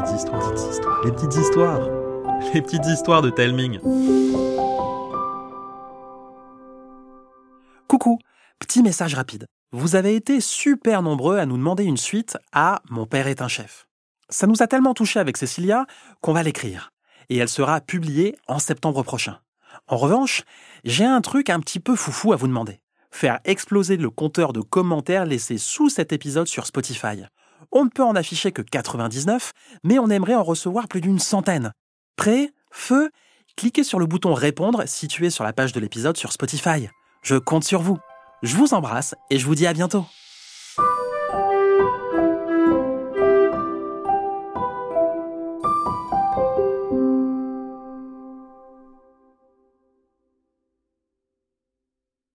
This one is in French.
petites histoires, les petites histoires, les petites histoires de Telming. Coucou, petit message rapide. Vous avez été super nombreux à nous demander une suite à Mon père est un chef. Ça nous a tellement touché avec Cécilia qu'on va l'écrire. Et elle sera publiée en septembre prochain. En revanche, j'ai un truc un petit peu foufou à vous demander. Faire exploser le compteur de commentaires laissés sous cet épisode sur Spotify. On ne peut en afficher que 99, mais on aimerait en recevoir plus d'une centaine. Prêt Feu Cliquez sur le bouton Répondre situé sur la page de l'épisode sur Spotify. Je compte sur vous. Je vous embrasse et je vous dis à bientôt.